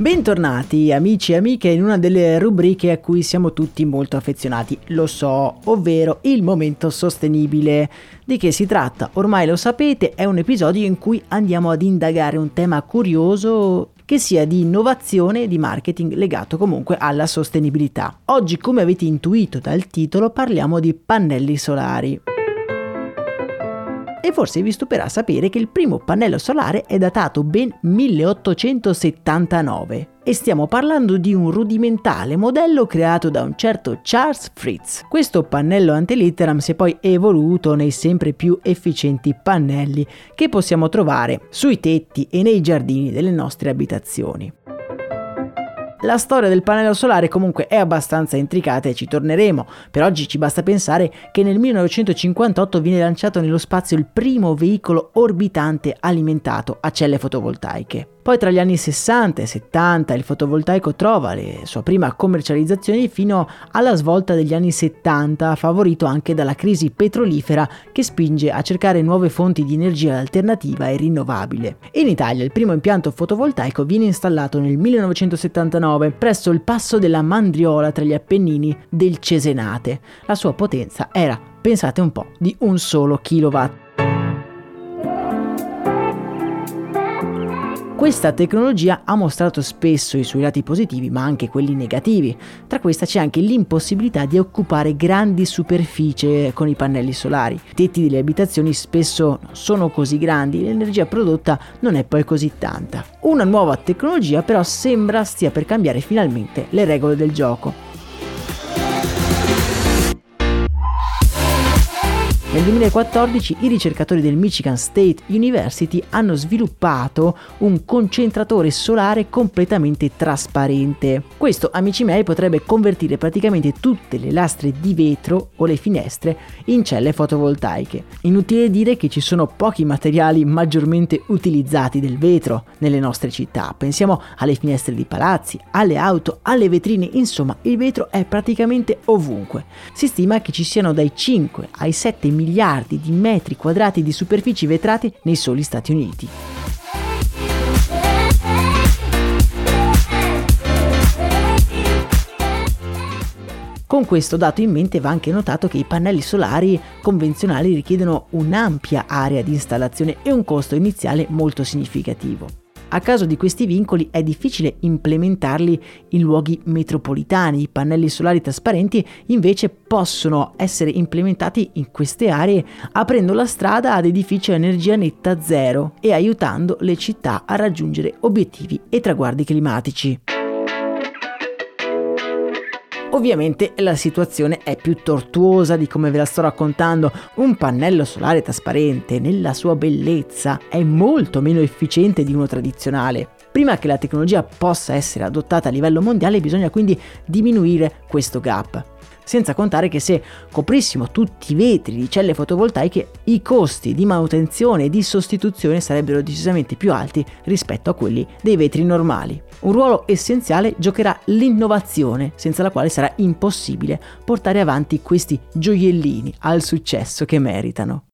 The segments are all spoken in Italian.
Bentornati amici e amiche in una delle rubriche a cui siamo tutti molto affezionati, lo so, ovvero il momento sostenibile. Di che si tratta? Ormai lo sapete, è un episodio in cui andiamo ad indagare un tema curioso che sia di innovazione e di marketing legato comunque alla sostenibilità. Oggi, come avete intuito dal titolo, parliamo di pannelli solari e forse vi stupirà sapere che il primo pannello solare è datato ben 1879 e stiamo parlando di un rudimentale modello creato da un certo Charles Fritz. Questo pannello antilitteram si è poi evoluto nei sempre più efficienti pannelli che possiamo trovare sui tetti e nei giardini delle nostre abitazioni. La storia del pannello solare comunque è abbastanza intricata e ci torneremo. Per oggi ci basta pensare che nel 1958 viene lanciato nello spazio il primo veicolo orbitante alimentato a celle fotovoltaiche. Poi tra gli anni 60 e 70 il fotovoltaico trova la sua prima commercializzazione fino alla svolta degli anni 70, favorito anche dalla crisi petrolifera che spinge a cercare nuove fonti di energia alternativa e rinnovabile. In Italia il primo impianto fotovoltaico viene installato nel 1979 presso il passo della Mandriola tra gli Appennini del Cesenate. La sua potenza era, pensate un po', di un solo kilowatt. Questa tecnologia ha mostrato spesso i suoi lati positivi ma anche quelli negativi. Tra questa c'è anche l'impossibilità di occupare grandi superfici con i pannelli solari. I tetti delle abitazioni spesso sono così grandi, l'energia prodotta non è poi così tanta. Una nuova tecnologia però sembra stia per cambiare finalmente le regole del gioco. Nel 2014 i ricercatori del Michigan State University hanno sviluppato un concentratore solare completamente trasparente. Questo, amici miei, potrebbe convertire praticamente tutte le lastre di vetro o le finestre in celle fotovoltaiche. Inutile dire che ci sono pochi materiali maggiormente utilizzati del vetro nelle nostre città. Pensiamo alle finestre di palazzi, alle auto, alle vetrine, insomma, il vetro è praticamente ovunque. Si stima che ci siano dai 5 ai 7 milioni miliardi di metri quadrati di superfici vetrate nei soli Stati Uniti. Con questo dato in mente va anche notato che i pannelli solari convenzionali richiedono un'ampia area di installazione e un costo iniziale molto significativo. A caso di questi vincoli è difficile implementarli in luoghi metropolitani. I pannelli solari trasparenti invece possono essere implementati in queste aree aprendo la strada ad edifici a energia netta zero e aiutando le città a raggiungere obiettivi e traguardi climatici. Ovviamente la situazione è più tortuosa di come ve la sto raccontando. Un pannello solare trasparente, nella sua bellezza, è molto meno efficiente di uno tradizionale. Prima che la tecnologia possa essere adottata a livello mondiale bisogna quindi diminuire questo gap senza contare che se coprissimo tutti i vetri di celle fotovoltaiche i costi di manutenzione e di sostituzione sarebbero decisamente più alti rispetto a quelli dei vetri normali. Un ruolo essenziale giocherà l'innovazione, senza la quale sarà impossibile portare avanti questi gioiellini al successo che meritano.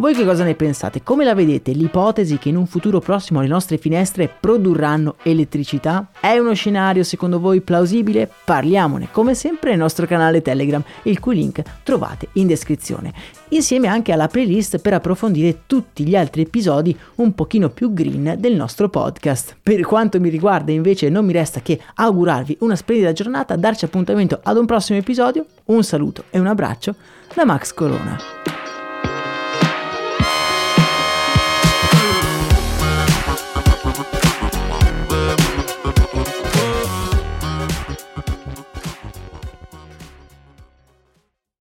Voi che cosa ne pensate? Come la vedete l'ipotesi che in un futuro prossimo le nostre finestre produrranno elettricità? È uno scenario secondo voi plausibile? Parliamone come sempre nel nostro canale Telegram, il cui link trovate in descrizione, insieme anche alla playlist per approfondire tutti gli altri episodi un pochino più green del nostro podcast. Per quanto mi riguarda invece non mi resta che augurarvi una splendida giornata, darci appuntamento ad un prossimo episodio, un saluto e un abbraccio da Max Corona.